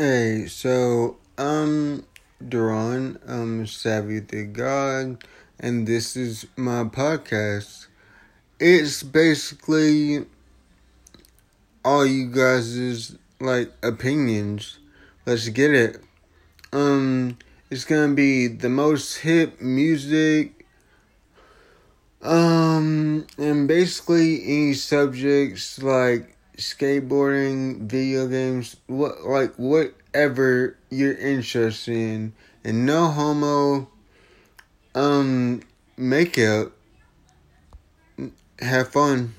Hey, so I'm Duran, I'm Savvy the God, and this is my podcast. It's basically all you guys' like opinions. Let's get it. Um, it's gonna be the most hip music. Um, and basically any subjects like skateboarding, video games, what like whatever you're interested in, and no homo. Um, makeup. Have fun.